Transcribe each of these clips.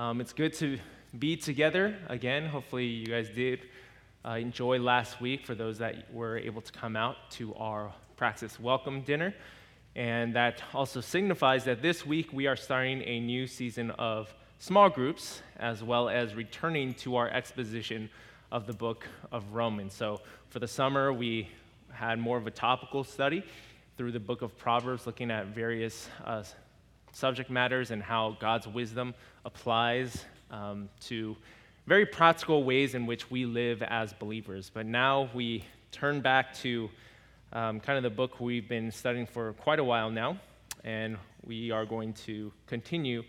Um, it's good to be together again. Hopefully, you guys did uh, enjoy last week for those that were able to come out to our Praxis Welcome Dinner. And that also signifies that this week we are starting a new season of small groups as well as returning to our exposition of the book of Romans. So, for the summer, we had more of a topical study through the book of Proverbs, looking at various uh, subject matters and how God's wisdom applies um, to very practical ways in which we live as believers. But now we turn back to um, kind of the book we've been studying for quite a while now, and we are going to continue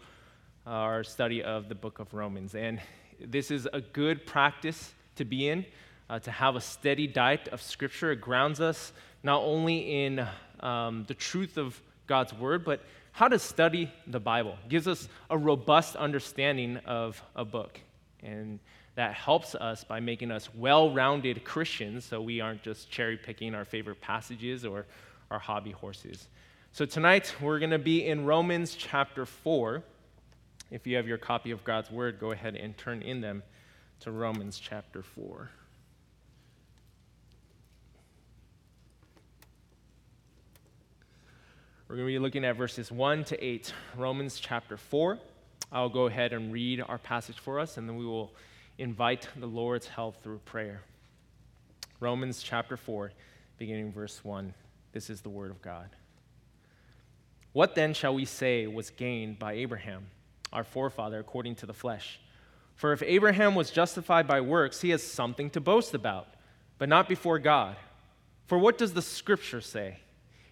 our study of the book of Romans. And this is a good practice to be in, uh, to have a steady diet of Scripture. It grounds us not only in um, the truth of God's Word, but how to study the Bible. It gives us a robust understanding of a book. And that helps us by making us well rounded Christians so we aren't just cherry picking our favorite passages or our hobby horses. So tonight we're going to be in Romans chapter 4. If you have your copy of God's Word, go ahead and turn in them to Romans chapter 4. We're going to be looking at verses 1 to 8, Romans chapter 4. I'll go ahead and read our passage for us, and then we will invite the Lord's help through prayer. Romans chapter 4, beginning verse 1. This is the word of God. What then shall we say was gained by Abraham, our forefather, according to the flesh? For if Abraham was justified by works, he has something to boast about, but not before God. For what does the scripture say?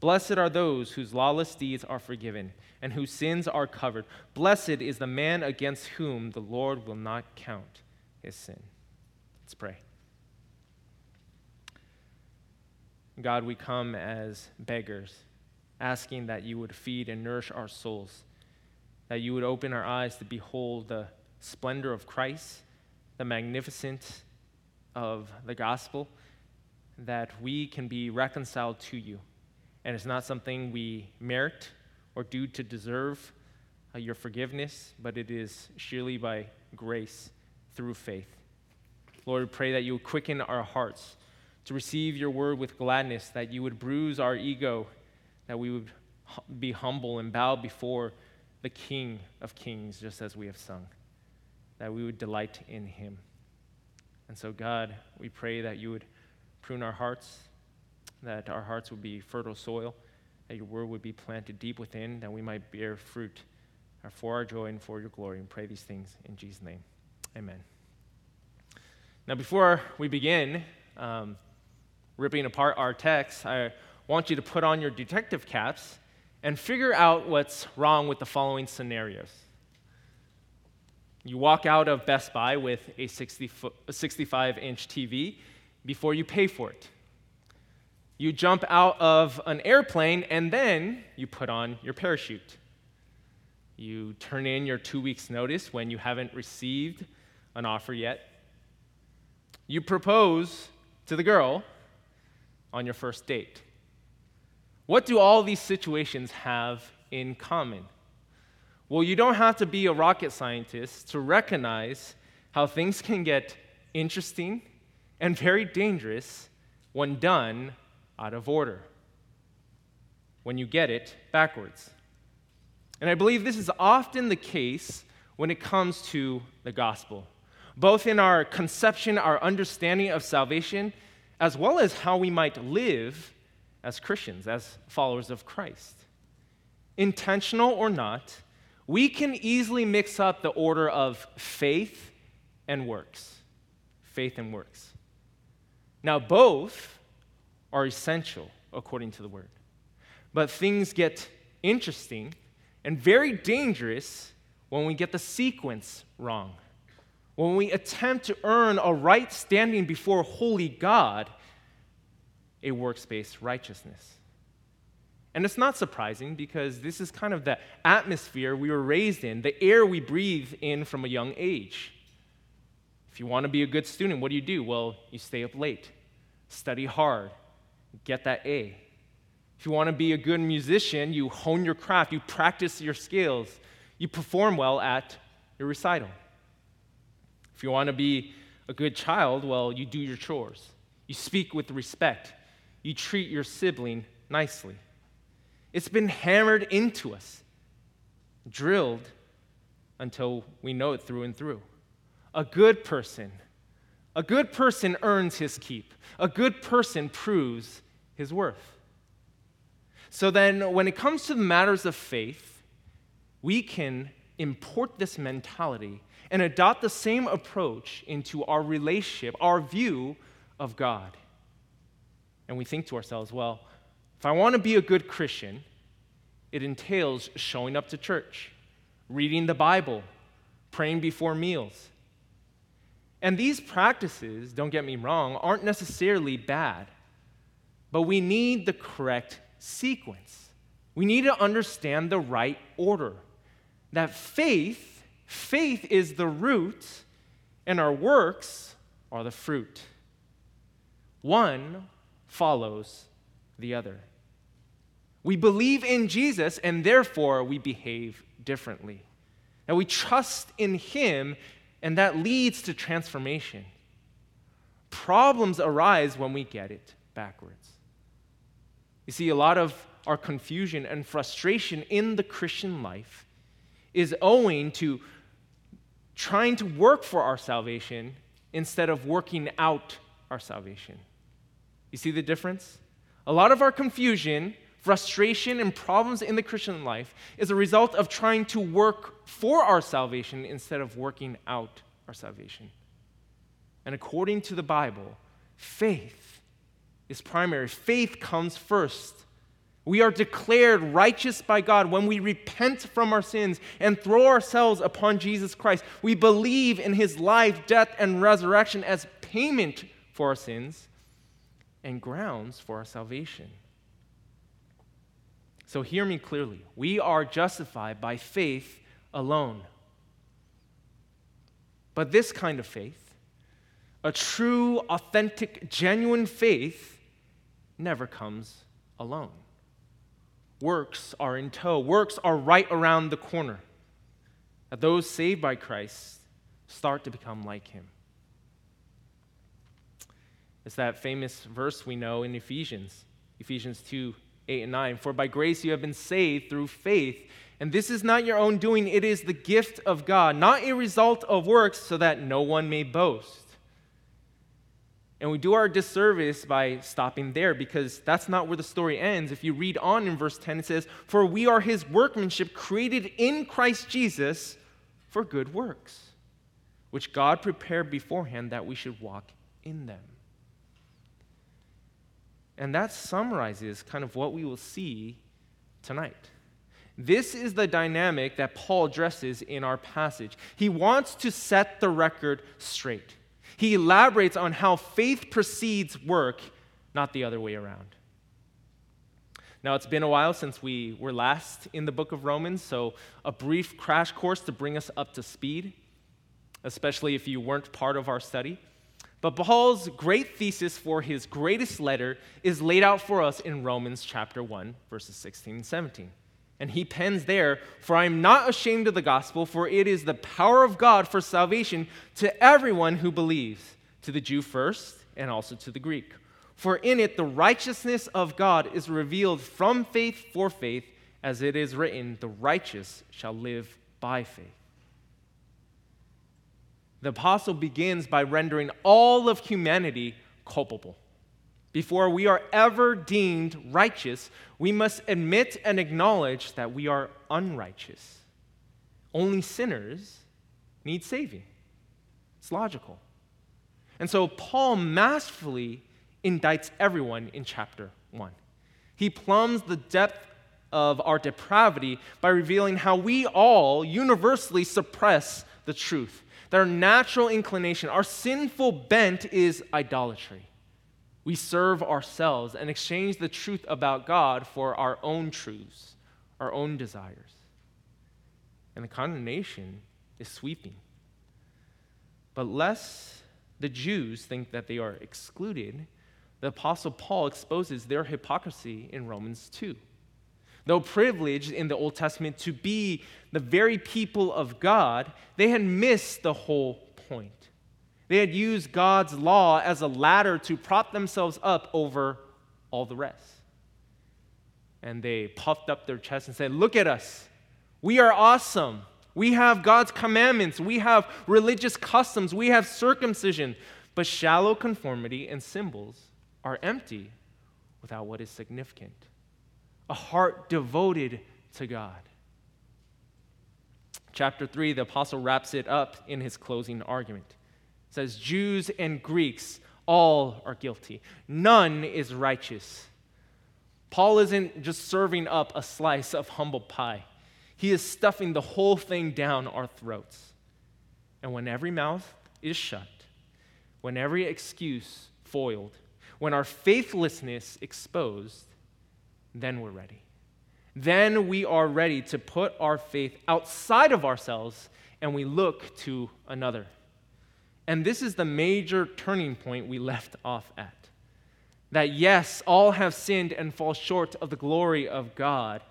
Blessed are those whose lawless deeds are forgiven and whose sins are covered. Blessed is the man against whom the Lord will not count his sin. Let's pray. God, we come as beggars, asking that you would feed and nourish our souls, that you would open our eyes to behold the splendor of Christ, the magnificence of the gospel, that we can be reconciled to you and it's not something we merit or do to deserve uh, your forgiveness, but it is surely by grace through faith. Lord, we pray that you would quicken our hearts to receive your word with gladness, that you would bruise our ego, that we would be humble and bow before the King of Kings, just as we have sung, that we would delight in him. And so, God, we pray that you would prune our hearts that our hearts would be fertile soil, that your word would be planted deep within, that we might bear fruit for our joy and for your glory. And pray these things in Jesus' name. Amen. Now, before we begin um, ripping apart our text, I want you to put on your detective caps and figure out what's wrong with the following scenarios. You walk out of Best Buy with a, 60 a 65 inch TV before you pay for it. You jump out of an airplane and then you put on your parachute. You turn in your two weeks' notice when you haven't received an offer yet. You propose to the girl on your first date. What do all these situations have in common? Well, you don't have to be a rocket scientist to recognize how things can get interesting and very dangerous when done out of order when you get it backwards. And I believe this is often the case when it comes to the gospel, both in our conception, our understanding of salvation, as well as how we might live as Christians, as followers of Christ. Intentional or not, we can easily mix up the order of faith and works. Faith and works. Now, both are essential according to the word. But things get interesting and very dangerous when we get the sequence wrong. when we attempt to earn a right standing before holy God, a works based righteousness. And it's not surprising because this is kind of the atmosphere we were raised in, the air we breathe in from a young age. If you want to be a good student, what do you do? Well, you stay up late, study hard, get that A. If you want to be a good musician, you hone your craft, you practice your skills, you perform well at your recital. If you want to be a good child, well, you do your chores, you speak with respect, you treat your sibling nicely. It's been hammered into us, drilled until we know it through and through. A good person, a good person earns his keep. A good person proves his worth. So then, when it comes to the matters of faith, we can import this mentality and adopt the same approach into our relationship, our view of God. And we think to ourselves, well, if I want to be a good Christian, it entails showing up to church, reading the Bible, praying before meals. And these practices, don't get me wrong, aren't necessarily bad, but we need the correct sequence. We need to understand the right order. That faith, faith is the root, and our works are the fruit. One follows the other. We believe in Jesus, and therefore we behave differently. And we trust in Him, and that leads to transformation. Problems arise when we get it backwards. You see, a lot of our confusion and frustration in the Christian life is owing to trying to work for our salvation instead of working out our salvation. You see the difference? A lot of our confusion, frustration, and problems in the Christian life is a result of trying to work for our salvation instead of working out our salvation. And according to the Bible, faith is primary. Faith comes first. We are declared righteous by God when we repent from our sins and throw ourselves upon Jesus Christ. We believe in his life, death, and resurrection as payment for our sins and grounds for our salvation. So hear me clearly. We are justified by faith alone. But this kind of faith, a true, authentic, genuine faith, never comes alone. Works are in tow, works are right around the corner. That those saved by Christ start to become like him. It's that famous verse we know in Ephesians, Ephesians 2 8 and 9. For by grace you have been saved through faith. And this is not your own doing, it is the gift of God, not a result of works, so that no one may boast. And we do our disservice by stopping there because that's not where the story ends. If you read on in verse 10, it says, For we are his workmanship created in Christ Jesus for good works, which God prepared beforehand that we should walk in them. And that summarizes kind of what we will see tonight. This is the dynamic that Paul addresses in our passage. He wants to set the record straight. He elaborates on how faith precedes work, not the other way around. Now, it's been a while since we were last in the book of Romans, so a brief crash course to bring us up to speed, especially if you weren't part of our study. But Paul's great thesis for his greatest letter is laid out for us in Romans chapter 1, verses 16 and 17. And he pens there, For I am not ashamed of the gospel, for it is the power of God for salvation to everyone who believes, to the Jew first, and also to the Greek. For in it the righteousness of God is revealed from faith for faith, as it is written, The righteous shall live by faith the apostle begins by rendering all of humanity culpable. Before we are ever deemed righteous, we must admit and acknowledge that we are unrighteous. Only sinners need saving. It's logical. And so Paul masterfully indicts everyone in chapter 1. He plumbs the depth of our depravity by revealing how we all universally suppress the truth that our natural inclination, our sinful bent is idolatry. We serve ourselves and exchange the truth about God for our own truths, our own desires. And the condemnation is sweeping. But lest the Jews think that they are excluded, the Apostle Paul exposes their hypocrisy in Romans 2. Though privileged in the Old Testament to be the very people of God, they had missed the whole point. They had used God's law as a ladder to prop themselves up over all the rest. And they puffed up their chest and said, Look at us. We are awesome. We have God's commandments. We have religious customs. We have circumcision. But shallow conformity and symbols are empty without what is significant a heart devoted to God. Chapter 3, the apostle wraps it up in his closing argument. It says, Jews and Greeks, all are guilty. None is righteous. Paul isn't just serving up a slice of humble pie, he is stuffing the whole thing down our throats. And when every mouth is shut, when every excuse foiled, when our faithlessness exposed, then we're ready. Then we are ready to put our faith outside of ourselves and we look to another. And this is the major turning point we left off at. That yes, all have sinned and fall short of the glory of God,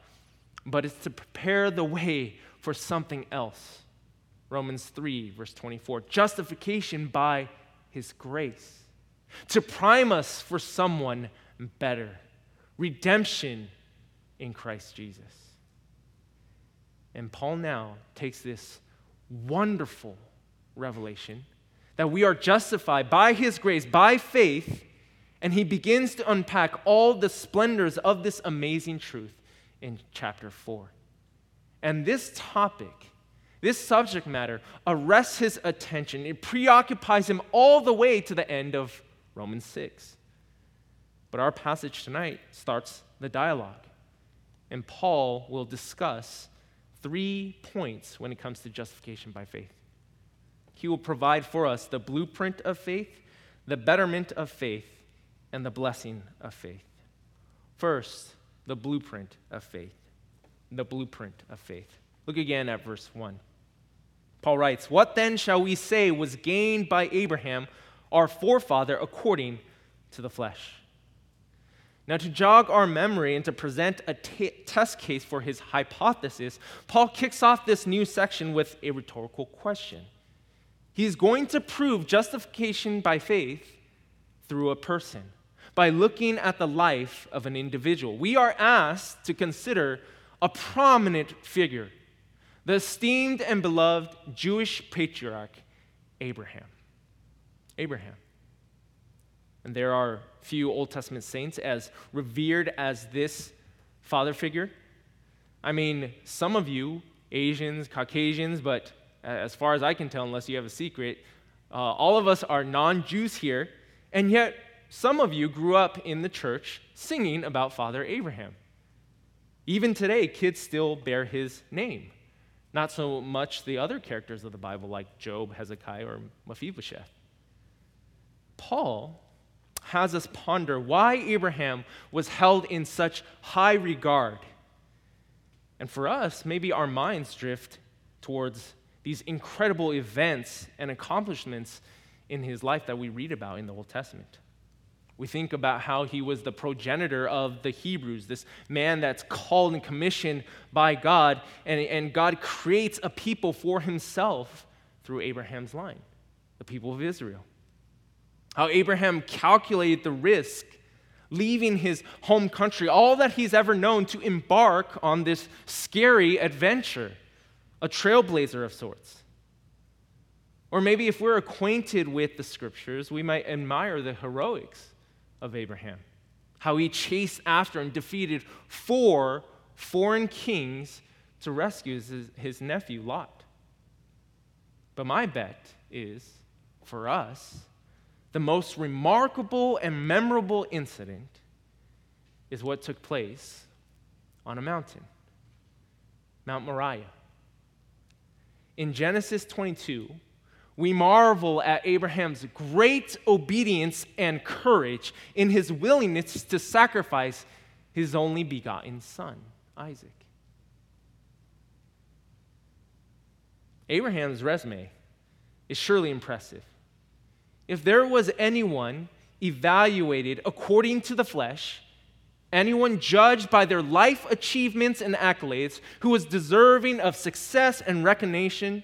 but it's to prepare the way for something else. Romans 3, verse 24 justification by his grace, to prime us for someone better redemption in Christ Jesus. And Paul now takes this wonderful revelation that we are justified by his grace, by faith, and he begins to unpack all the splendors of this amazing truth in chapter 4. And this topic, this subject matter, arrests his attention. It preoccupies him all the way to the end of Romans 6. But our passage tonight starts the dialogue. And Paul will discuss three points when it comes to justification by faith. He will provide for us the blueprint of faith, the betterment of faith, and the blessing of faith. First, the blueprint of faith. The blueprint of faith. Look again at verse 1. Paul writes, What then shall we say was gained by Abraham, our forefather, according to the flesh? Now, to jog our memory and to present a t- test case for his hypothesis, Paul kicks off this new section with a rhetorical question. He's going to prove justification by faith through a person, by looking at the life of an individual. We are asked to consider a prominent figure, the esteemed and beloved Jewish patriarch, Abraham. Abraham. And there are few Old Testament saints as revered as this father figure. I mean, some of you, Asians, Caucasians, but as far as I can tell, unless you have a secret, uh, all of us are non Jews here, and yet some of you grew up in the church singing about Father Abraham. Even today, kids still bear his name. Not so much the other characters of the Bible like Job, Hezekiah, or Mephibosheth. Paul has us ponder why Abraham was held in such high regard. And for us, maybe our minds drift towards these incredible events and accomplishments in his life that we read about in the Old Testament. We think about how he was the progenitor of the Hebrews, this man that's called and commissioned by God, and, and God creates a people for himself through Abraham's line, the people of Israel. How Abraham calculated the risk leaving his home country, all that he's ever known, to embark on this scary adventure, a trailblazer of sorts. Or maybe if we're acquainted with the scriptures, we might admire the heroics of Abraham, how he chased after and defeated four foreign kings to rescue his, his nephew Lot. But my bet is for us, the most remarkable and memorable incident is what took place on a mountain, Mount Moriah. In Genesis 22, we marvel at Abraham's great obedience and courage in his willingness to sacrifice his only begotten son, Isaac. Abraham's resume is surely impressive. If there was anyone evaluated according to the flesh, anyone judged by their life achievements and accolades who was deserving of success and recognition,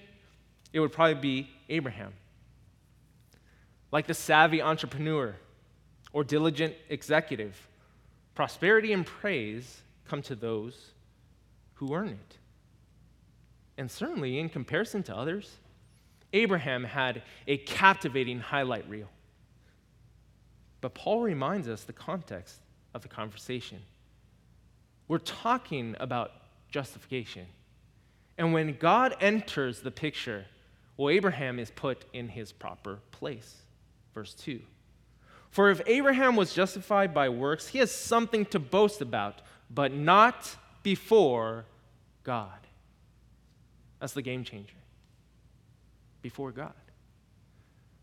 it would probably be Abraham. Like the savvy entrepreneur or diligent executive, prosperity and praise come to those who earn it. And certainly, in comparison to others, Abraham had a captivating highlight reel. But Paul reminds us the context of the conversation. We're talking about justification. And when God enters the picture, well, Abraham is put in his proper place. Verse 2. For if Abraham was justified by works, he has something to boast about, but not before God. That's the game changer. Before God.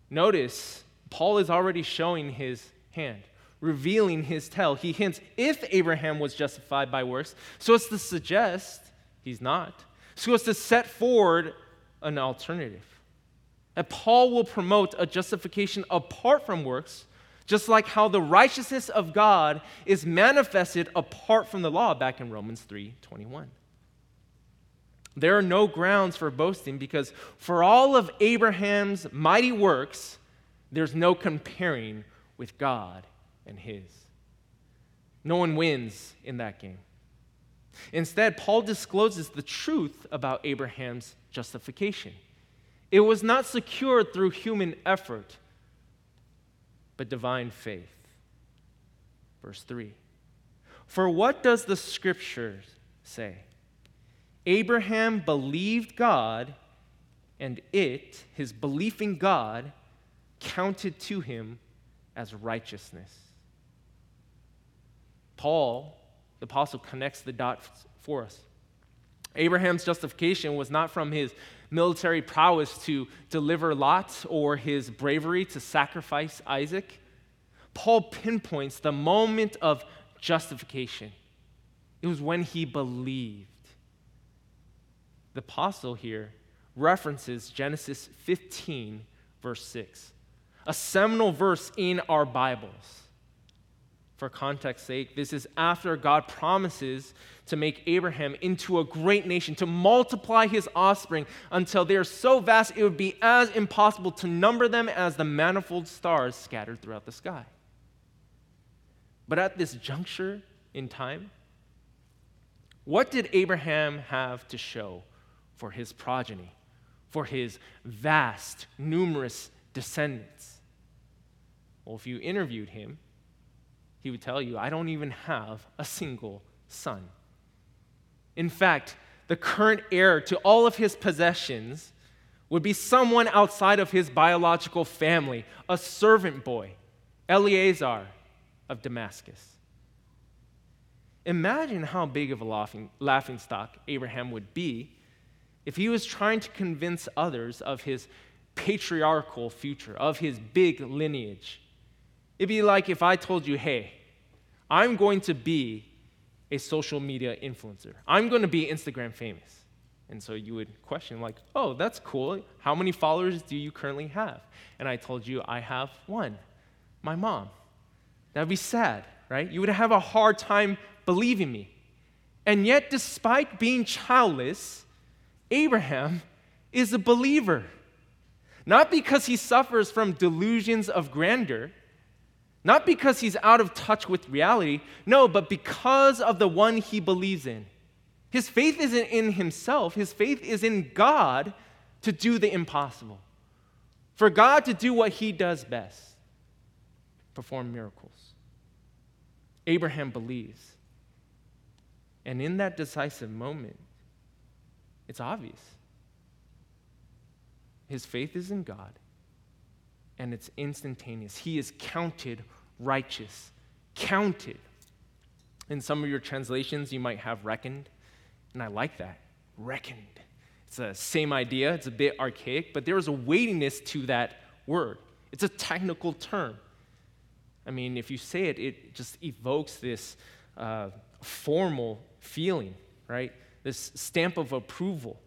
Notice, Paul is already showing his hand, revealing his tell. He hints if Abraham was justified by works, so as to suggest he's not, so as to set forward an alternative. That Paul will promote a justification apart from works, just like how the righteousness of God is manifested apart from the law back in Romans 3:21. There are no grounds for boasting because for all of Abraham's mighty works, there's no comparing with God and his. No one wins in that game. Instead, Paul discloses the truth about Abraham's justification. It was not secured through human effort, but divine faith. Verse 3 For what does the scripture say? Abraham believed God, and it, his belief in God, counted to him as righteousness. Paul, the apostle, connects the dots for us. Abraham's justification was not from his military prowess to deliver Lot or his bravery to sacrifice Isaac. Paul pinpoints the moment of justification. It was when he believed. The apostle here references Genesis 15, verse 6, a seminal verse in our Bibles. For context's sake, this is after God promises to make Abraham into a great nation, to multiply his offspring until they are so vast it would be as impossible to number them as the manifold stars scattered throughout the sky. But at this juncture in time, what did Abraham have to show for his progeny, for his vast, numerous descendants? Well, if you interviewed him, he would tell you, I don't even have a single son. In fact, the current heir to all of his possessions would be someone outside of his biological family, a servant boy, Eleazar of Damascus. Imagine how big of a laughing, laughing stock Abraham would be if he was trying to convince others of his patriarchal future, of his big lineage. It'd be like if I told you, hey, I'm going to be a social media influencer. I'm going to be Instagram famous. And so you would question, like, oh, that's cool. How many followers do you currently have? And I told you, I have one my mom. That would be sad, right? You would have a hard time believing me. And yet, despite being childless, Abraham is a believer. Not because he suffers from delusions of grandeur, not because he's out of touch with reality, no, but because of the one he believes in. His faith isn't in himself, his faith is in God to do the impossible. For God to do what he does best perform miracles. Abraham believes. And in that decisive moment, it's obvious. His faith is in God and it's instantaneous. He is counted righteous. Counted. In some of your translations, you might have reckoned, and I like that. Reckoned. It's the same idea, it's a bit archaic, but there is a weightiness to that word. It's a technical term. I mean, if you say it, it just evokes this uh, formal feeling, right? This stamp of approval.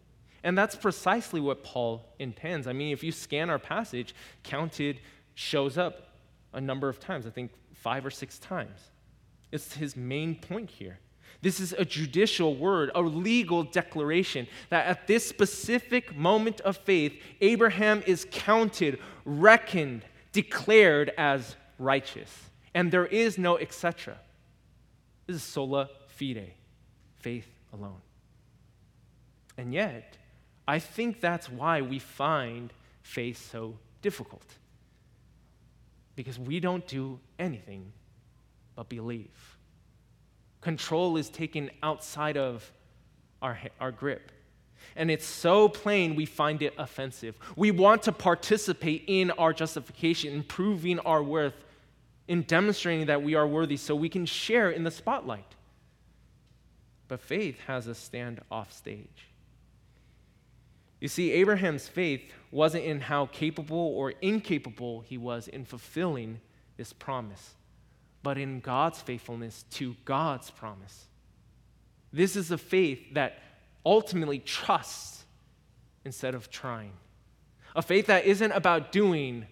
And that's precisely what Paul intends. I mean, if you scan our passage, counted shows up a number of times, I think five or six times. It's his main point here. This is a judicial word, a legal declaration that at this specific moment of faith, Abraham is counted, reckoned, declared as righteous. And there is no etc. This is sola fide, faith alone. And yet, I think that's why we find faith so difficult. Because we don't do anything but believe. Control is taken outside of our, our grip. And it's so plain we find it offensive. We want to participate in our justification, in proving our worth, in demonstrating that we are worthy so we can share in the spotlight. But faith has a stand off stage. You see, Abraham's faith wasn't in how capable or incapable he was in fulfilling this promise, but in God's faithfulness to God's promise. This is a faith that ultimately trusts instead of trying, a faith that isn't about doing,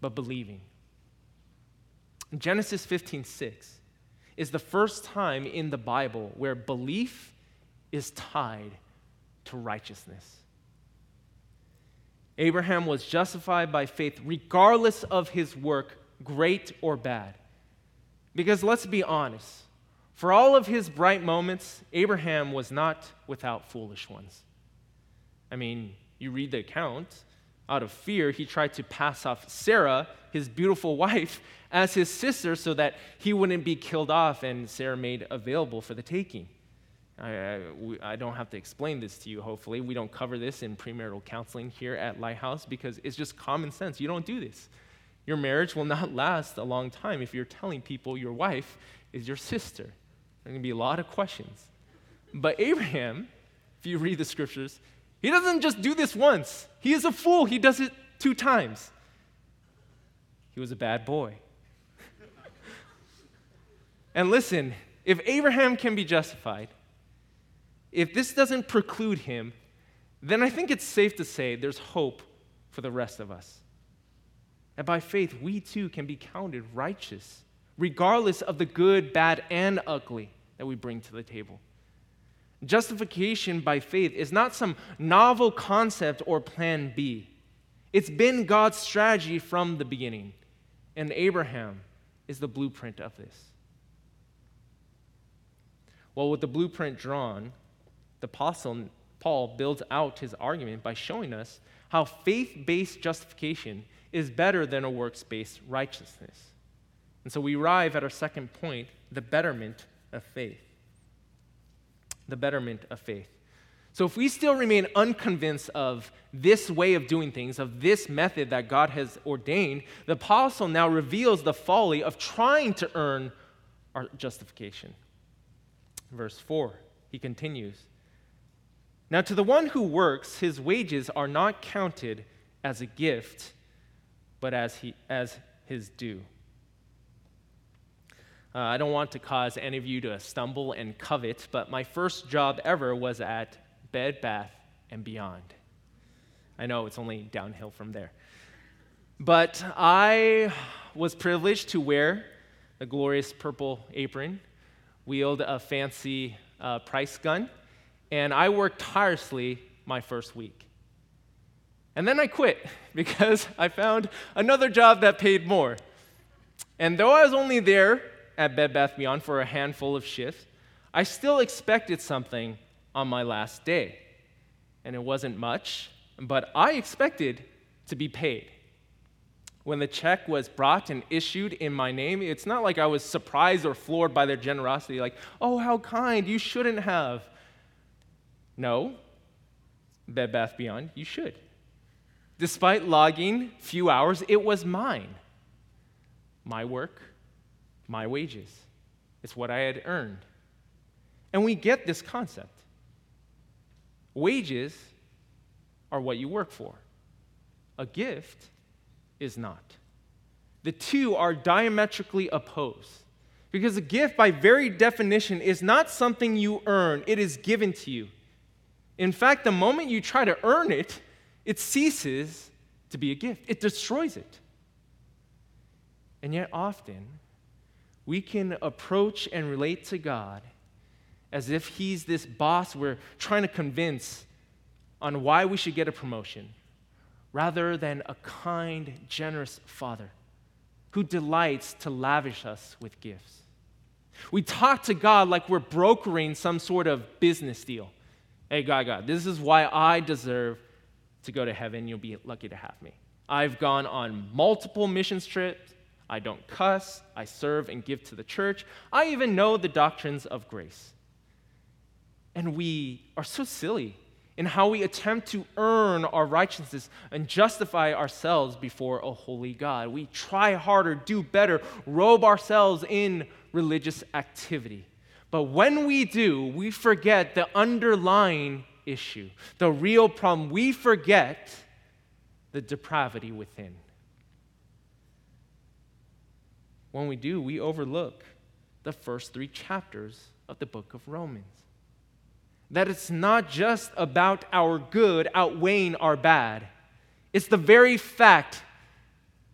but believing. Genesis 15 6 is the first time in the Bible where belief is tied to righteousness. Abraham was justified by faith regardless of his work, great or bad. Because let's be honest, for all of his bright moments, Abraham was not without foolish ones. I mean, you read the account, out of fear, he tried to pass off Sarah, his beautiful wife, as his sister so that he wouldn't be killed off and Sarah made available for the taking. I, I, I, don't have to explain this to you, hopefully. We don't cover this in premarital counseling here at Lighthouse because it's just common sense. You don't do this. Your marriage will not last a long time if you're telling people your wife is your sister. There are going to be a lot of questions. But Abraham, if you read the scriptures, he doesn't just do this once, he is a fool. He does it two times. He was a bad boy. and listen, if Abraham can be justified, if this doesn't preclude him, then I think it's safe to say there's hope for the rest of us. And by faith, we too can be counted righteous, regardless of the good, bad, and ugly that we bring to the table. Justification by faith is not some novel concept or plan B. It's been God's strategy from the beginning, and Abraham is the blueprint of this. Well, with the blueprint drawn, the apostle Paul builds out his argument by showing us how faith based justification is better than a works based righteousness. And so we arrive at our second point the betterment of faith. The betterment of faith. So if we still remain unconvinced of this way of doing things, of this method that God has ordained, the apostle now reveals the folly of trying to earn our justification. Verse 4, he continues now, to the one who works, his wages are not counted as a gift, but as, he, as his due. Uh, I don't want to cause any of you to stumble and covet, but my first job ever was at Bed Bath and Beyond. I know it's only downhill from there. But I was privileged to wear a glorious purple apron, wield a fancy uh, price gun, and I worked tirelessly my first week. And then I quit because I found another job that paid more. And though I was only there at Bed Bath Beyond for a handful of shifts, I still expected something on my last day. And it wasn't much, but I expected to be paid. When the check was brought and issued in my name, it's not like I was surprised or floored by their generosity, like, oh, how kind, you shouldn't have. No, Bed Bath Beyond, you should. Despite logging few hours, it was mine. My work, my wages. It's what I had earned. And we get this concept. Wages are what you work for. A gift is not. The two are diametrically opposed. Because a gift, by very definition, is not something you earn, it is given to you. In fact, the moment you try to earn it, it ceases to be a gift, it destroys it. And yet, often, we can approach and relate to God as if He's this boss we're trying to convince on why we should get a promotion, rather than a kind, generous Father who delights to lavish us with gifts. We talk to God like we're brokering some sort of business deal. Hey, God, God, this is why I deserve to go to heaven. You'll be lucky to have me. I've gone on multiple missions trips. I don't cuss. I serve and give to the church. I even know the doctrines of grace. And we are so silly in how we attempt to earn our righteousness and justify ourselves before a holy God. We try harder, do better, robe ourselves in religious activity. But when we do, we forget the underlying issue, the real problem. We forget the depravity within. When we do, we overlook the first three chapters of the book of Romans. That it's not just about our good outweighing our bad, it's the very fact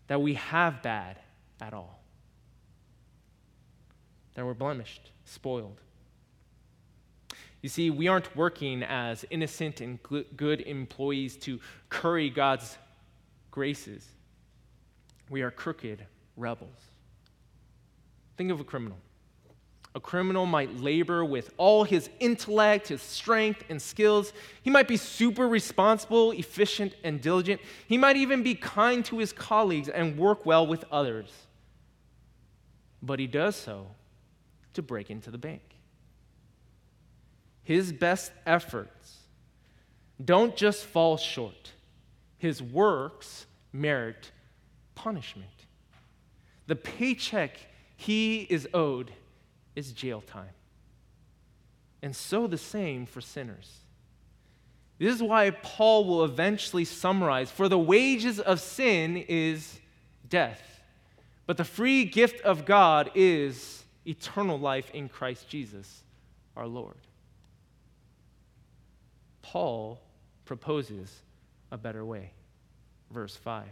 that we have bad at all, that we're blemished spoiled. You see, we aren't working as innocent and good employees to curry God's graces. We are crooked rebels. Think of a criminal. A criminal might labor with all his intellect, his strength, and skills. He might be super responsible, efficient, and diligent. He might even be kind to his colleagues and work well with others. But he does so to break into the bank. His best efforts don't just fall short, his works merit punishment. The paycheck he is owed is jail time. And so the same for sinners. This is why Paul will eventually summarize for the wages of sin is death, but the free gift of God is eternal life in Christ Jesus, our Lord. Paul proposes a better way. Verse 5.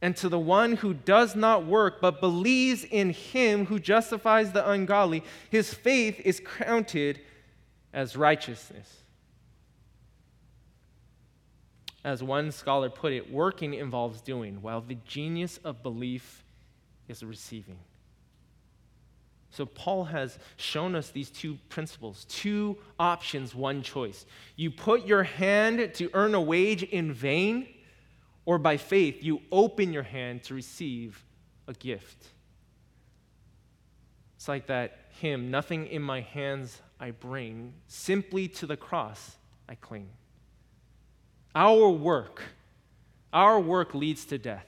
And to the one who does not work, but believes in him who justifies the ungodly, his faith is counted as righteousness. As one scholar put it, working involves doing, while the genius of belief is receiving. So, Paul has shown us these two principles, two options, one choice. You put your hand to earn a wage in vain, or by faith, you open your hand to receive a gift. It's like that hymn Nothing in my hands I bring, simply to the cross I cling. Our work, our work leads to death.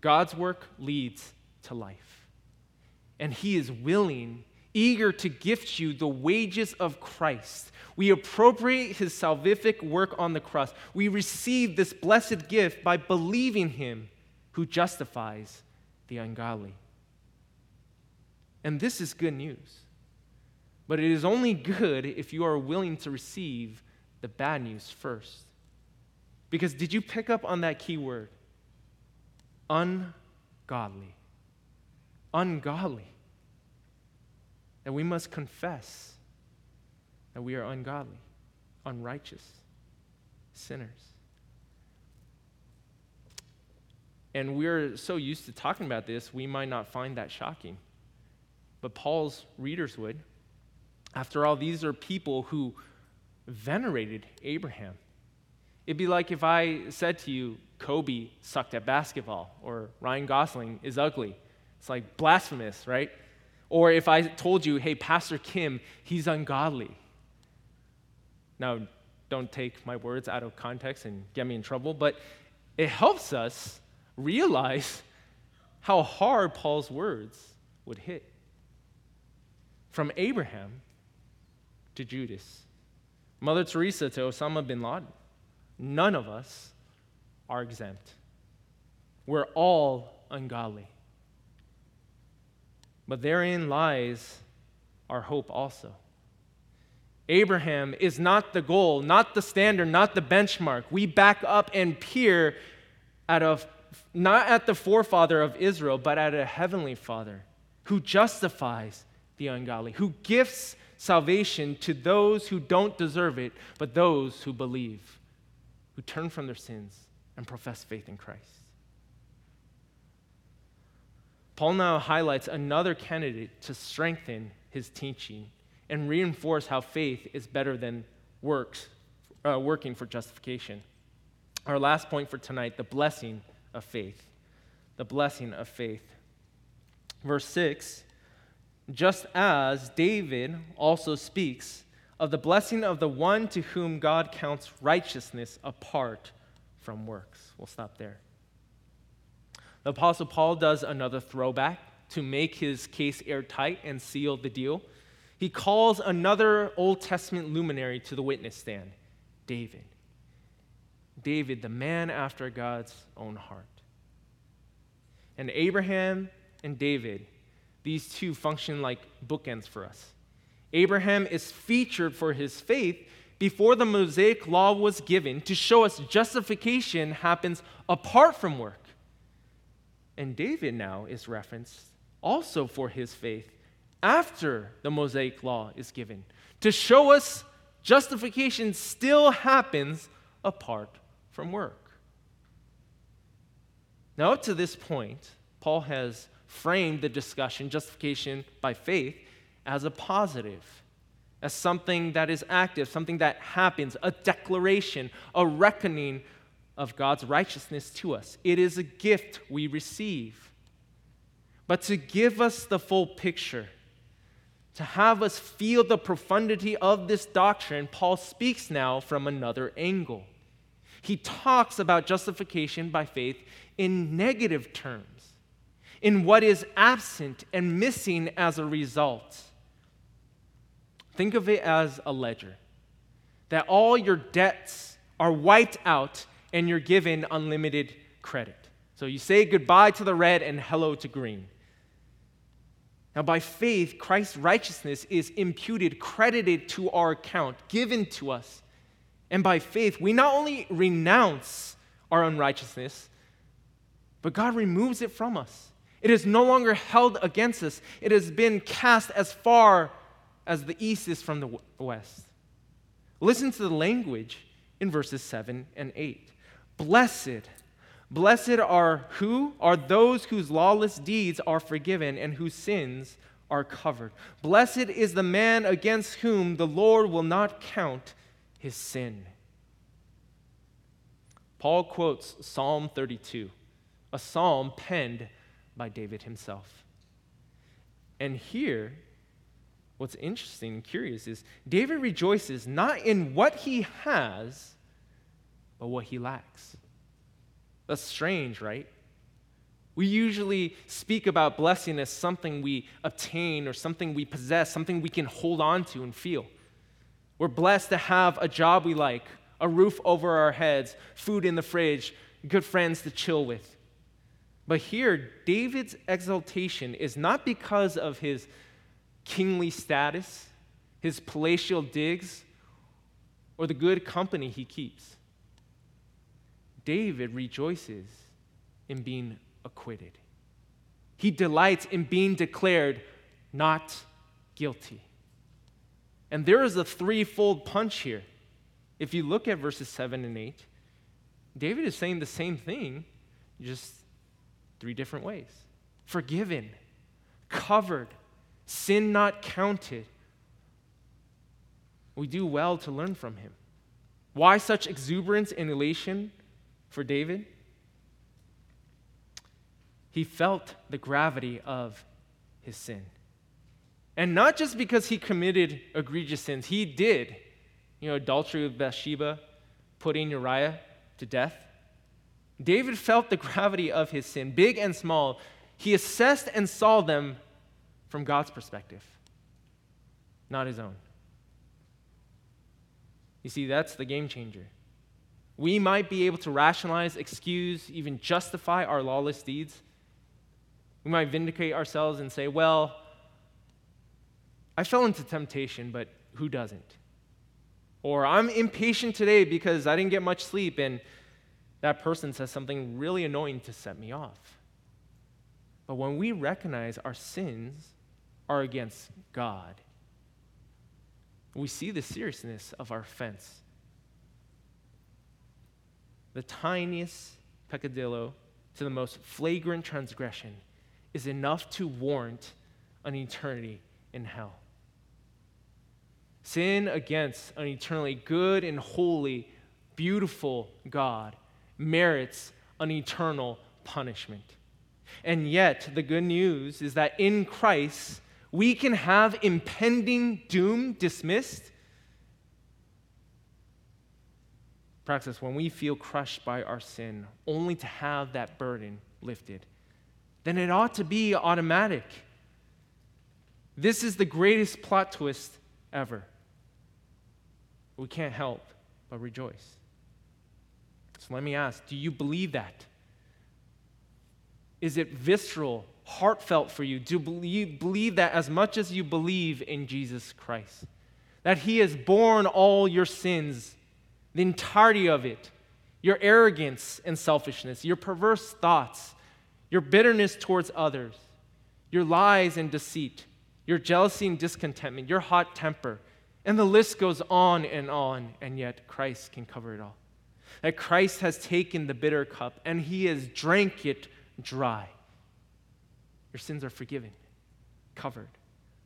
God's work leads to life and He is willing, eager to gift you the wages of Christ. We appropriate His salvific work on the cross. We receive this blessed gift by believing Him who justifies the ungodly. And this is good news. But it is only good if you are willing to receive the bad news first. Because did you pick up on that key word? Ungodly ungodly. And we must confess that we are ungodly, unrighteous, sinners. And we're so used to talking about this, we might not find that shocking. But Paul's readers would. After all, these are people who venerated Abraham. It'd be like if I said to you, Kobe sucked at basketball, or Ryan Gosling is ugly. It's like blasphemous, right? Or if I told you, hey, Pastor Kim, he's ungodly. Now, don't take my words out of context and get me in trouble, but it helps us realize how hard Paul's words would hit. From Abraham to Judas, Mother Teresa to Osama bin Laden, none of us are exempt. We're all ungodly. But therein lies our hope also. Abraham is not the goal, not the standard, not the benchmark. We back up and peer at a, not at the forefather of Israel, but at a heavenly father who justifies the ungodly, who gifts salvation to those who don't deserve it, but those who believe, who turn from their sins and profess faith in Christ. Paul now highlights another candidate to strengthen his teaching and reinforce how faith is better than works, uh, working for justification. Our last point for tonight the blessing of faith. The blessing of faith. Verse 6 Just as David also speaks of the blessing of the one to whom God counts righteousness apart from works. We'll stop there. The Apostle Paul does another throwback to make his case airtight and seal the deal. He calls another Old Testament luminary to the witness stand David. David, the man after God's own heart. And Abraham and David, these two function like bookends for us. Abraham is featured for his faith before the Mosaic law was given to show us justification happens apart from work. And David now is referenced also for his faith after the Mosaic law is given to show us justification still happens apart from work. Now, up to this point, Paul has framed the discussion, justification by faith, as a positive, as something that is active, something that happens, a declaration, a reckoning of God's righteousness to us. It is a gift we receive. But to give us the full picture, to have us feel the profundity of this doctrine, Paul speaks now from another angle. He talks about justification by faith in negative terms, in what is absent and missing as a result. Think of it as a ledger that all your debts are wiped out and you're given unlimited credit. So you say goodbye to the red and hello to green. Now, by faith, Christ's righteousness is imputed, credited to our account, given to us. And by faith, we not only renounce our unrighteousness, but God removes it from us. It is no longer held against us, it has been cast as far as the east is from the west. Listen to the language in verses 7 and 8. Blessed. Blessed are who? Are those whose lawless deeds are forgiven and whose sins are covered. Blessed is the man against whom the Lord will not count his sin. Paul quotes Psalm 32, a psalm penned by David himself. And here, what's interesting and curious is David rejoices not in what he has but what he lacks. That's strange, right? We usually speak about blessing as something we obtain or something we possess, something we can hold on to and feel. We're blessed to have a job we like, a roof over our heads, food in the fridge, good friends to chill with. But here, David's exaltation is not because of his kingly status, his palatial digs, or the good company he keeps. David rejoices in being acquitted. He delights in being declared not guilty. And there is a threefold punch here. If you look at verses 7 and 8, David is saying the same thing, just three different ways forgiven, covered, sin not counted. We do well to learn from him. Why such exuberance and elation for David? He felt the gravity of his sin. And not just because he committed egregious sins, he did. You know, adultery with Bathsheba, putting Uriah to death. David felt the gravity of his sin, big and small. He assessed and saw them from God's perspective, not his own. You see, that's the game changer. We might be able to rationalize, excuse, even justify our lawless deeds. We might vindicate ourselves and say, well, I fell into temptation, but who doesn't? Or I'm impatient today because I didn't get much sleep and that person says something really annoying to set me off. But when we recognize our sins are against God, we see the seriousness of our offense the tiniest peccadillo to the most flagrant transgression is enough to warrant an eternity in hell. Sin against an eternally good and holy, beautiful God merits an eternal punishment. And yet, the good news is that in Christ, we can have impending doom dismissed Praxis, when we feel crushed by our sin, only to have that burden lifted, then it ought to be automatic. This is the greatest plot twist ever. We can't help but rejoice. So let me ask do you believe that? Is it visceral, heartfelt for you? Do you believe that as much as you believe in Jesus Christ? That He has borne all your sins the entirety of it, your arrogance and selfishness, your perverse thoughts, your bitterness towards others, your lies and deceit, your jealousy and discontentment, your hot temper, and the list goes on and on, and yet Christ can cover it all. That Christ has taken the bitter cup and he has drank it dry. Your sins are forgiven, covered,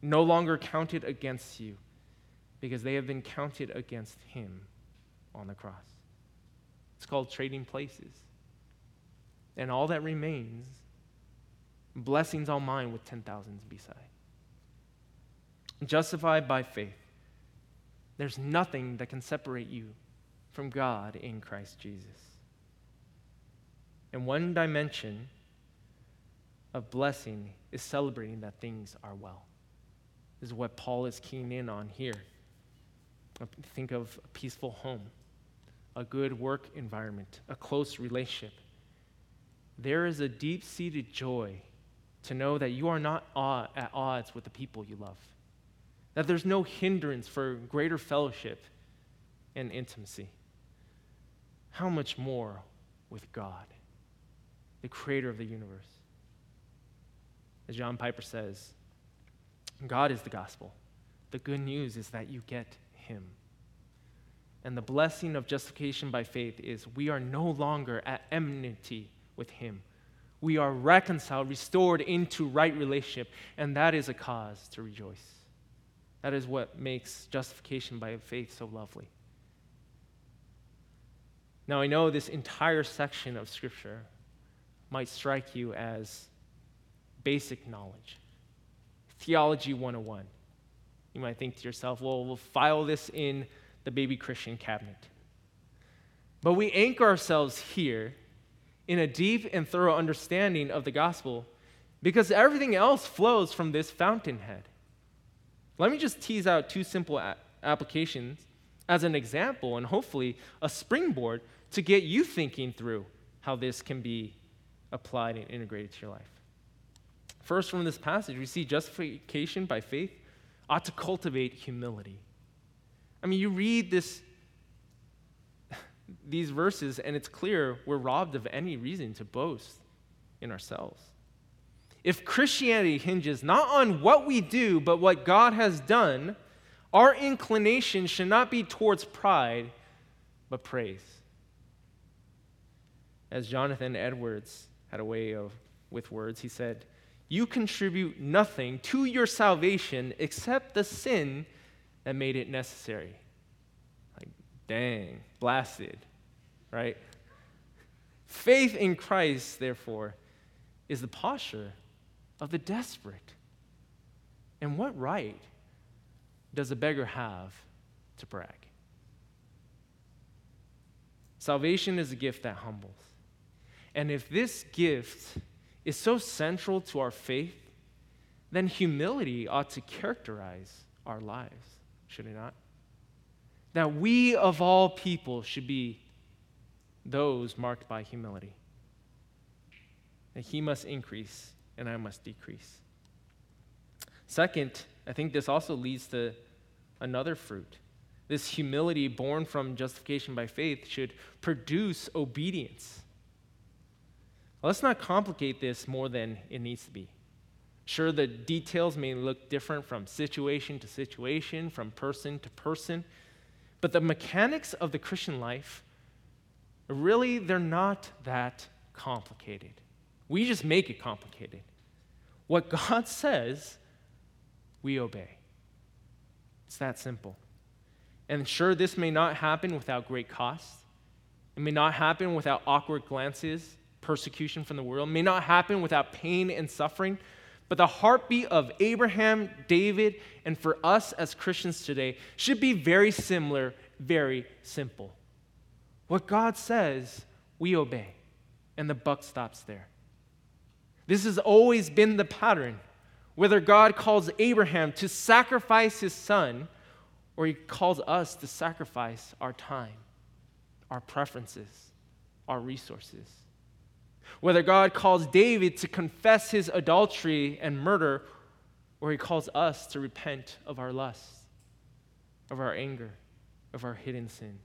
no longer counted against you because they have been counted against him on the cross. It's called trading places. And all that remains, blessings all mine with 10,000s beside. Justified by faith, there's nothing that can separate you from God in Christ Jesus. And one dimension of blessing is celebrating that things are well. This is what Paul is keying in on here. Think of a peaceful home a good work environment, a close relationship. There is a deep seated joy to know that you are not at odds with the people you love, that there's no hindrance for greater fellowship and intimacy. How much more with God, the creator of the universe? As John Piper says, God is the gospel. The good news is that you get Him. And the blessing of justification by faith is we are no longer at enmity with Him. We are reconciled, restored into right relationship, and that is a cause to rejoice. That is what makes justification by faith so lovely. Now, I know this entire section of Scripture might strike you as basic knowledge, Theology 101. You might think to yourself, well, we'll file this in the baby Christian cabinet. But we anchor ourselves here in a deep and thorough understanding of the gospel because everything else flows from this fountainhead. Let me just tease out two simple a- applications as an example and hopefully a springboard to get you thinking through how this can be applied and integrated to your life. First, from this passage, we see justification by faith ought to cultivate humility. I mean, you read this, these verses, and it's clear we're robbed of any reason to boast in ourselves. If Christianity hinges not on what we do, but what God has done, our inclination should not be towards pride, but praise. As Jonathan Edwards had a way of with words, he said, You contribute nothing to your salvation except the sin that made it necessary. Like, dang, blasted, right? Faith in Christ, therefore, is the posture of the desperate. And what right does a beggar have to brag? Salvation is a gift that humbles. And if this gift is so central to our faith, then humility ought to characterize our lives should it not? That we of all people should be those marked by humility. That he must increase and I must decrease. Second, I think this also leads to another fruit. This humility born from justification by faith should produce obedience. let's not complicate this more than it needs to be. Sure, the details may look different from situation to situation, from person to person, but the mechanics of the Christian life, really, they're not that complicated. We just make it complicated. What God says, we obey. It's that simple. And sure, this may not happen without great cost. It may not happen without awkward glances, persecution from the world. It may not happen without pain and suffering. But the heartbeat of Abraham, David, and for us as Christians today should be very similar, very simple. What God says, we obey, and the buck stops there. This has always been the pattern. Whether God calls Abraham to sacrifice his son, or he calls us to sacrifice our time, our preferences, our resources. Whether God calls David to confess his adultery and murder, or he calls us to repent of our lusts, of our anger, of our hidden sins.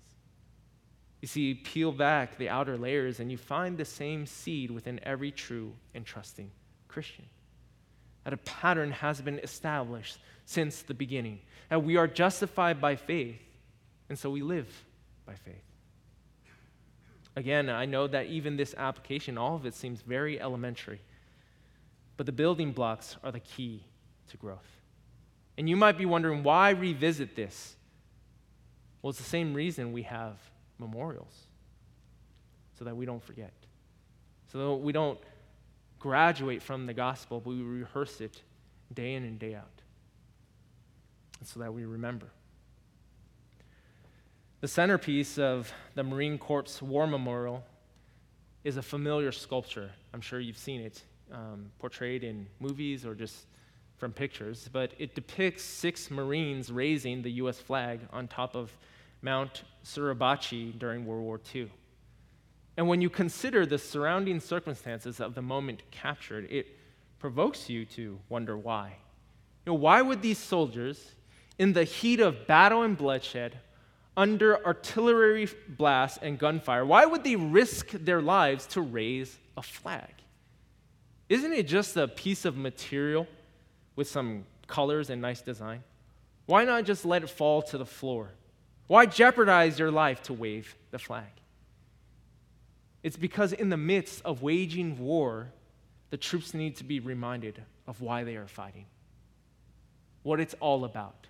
You see, peel back the outer layers and you find the same seed within every true and trusting Christian. That a pattern has been established since the beginning. That we are justified by faith, and so we live by faith. Again, I know that even this application, all of it seems very elementary, but the building blocks are the key to growth. And you might be wondering why revisit this? Well, it's the same reason we have memorials, so that we don't forget, so that we don't graduate from the gospel, but we rehearse it day in and day out, so that we remember. The centerpiece of the Marine Corps War Memorial is a familiar sculpture. I'm sure you've seen it um, portrayed in movies or just from pictures, but it depicts six Marines raising the U.S. flag on top of Mount Suribachi during World War II. And when you consider the surrounding circumstances of the moment captured, it provokes you to wonder why. You know, why would these soldiers, in the heat of battle and bloodshed, under artillery blast and gunfire, why would they risk their lives to raise a flag? Isn't it just a piece of material with some colors and nice design? Why not just let it fall to the floor? Why jeopardize your life to wave the flag? It's because in the midst of waging war, the troops need to be reminded of why they are fighting, what it's all about,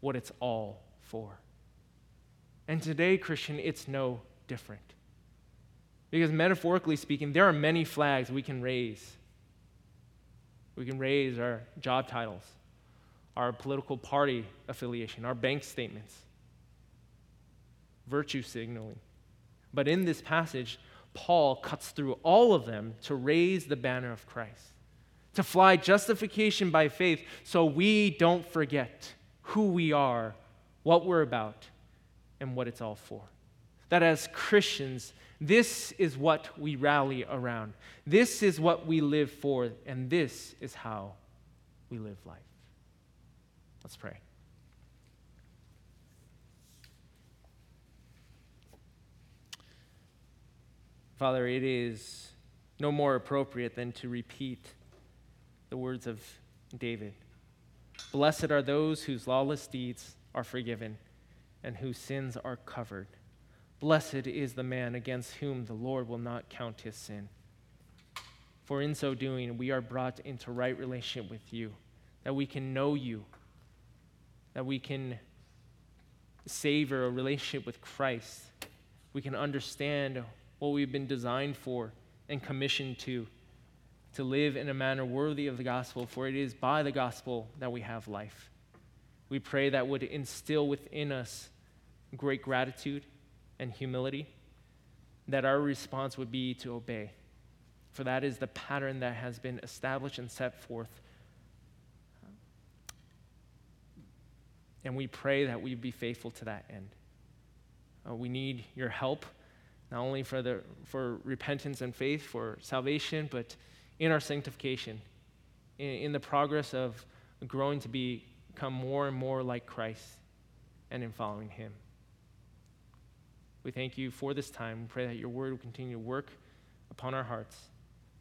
what it's all for. And today, Christian, it's no different. Because metaphorically speaking, there are many flags we can raise. We can raise our job titles, our political party affiliation, our bank statements virtue signaling. But in this passage, Paul cuts through all of them to raise the banner of Christ, to fly justification by faith so we don't forget who we are, what we're about, and what it's all for. That as Christians, this is what we rally around. This is what we live for, and this is how we live life. Let's pray. Father, it is no more appropriate than to repeat the words of David Blessed are those whose lawless deeds are forgiven and whose sins are covered. Blessed is the man against whom the Lord will not count his sin. For in so doing, we are brought into right relationship with you, that we can know you, that we can savor a relationship with Christ, we can understand what we've been designed for and commissioned to, to live in a manner worthy of the gospel, for it is by the gospel that we have life. We pray that would instill within us great gratitude and humility, that our response would be to obey. For that is the pattern that has been established and set forth. And we pray that we be faithful to that end. Uh, we need your help not only for, the, for repentance and faith, for salvation, but in our sanctification, in, in the progress of growing to be, become more and more like Christ and in following Him. We thank you for this time. We pray that your word will continue to work upon our hearts,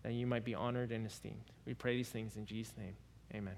that you might be honored and esteemed. We pray these things in Jesus' name. Amen.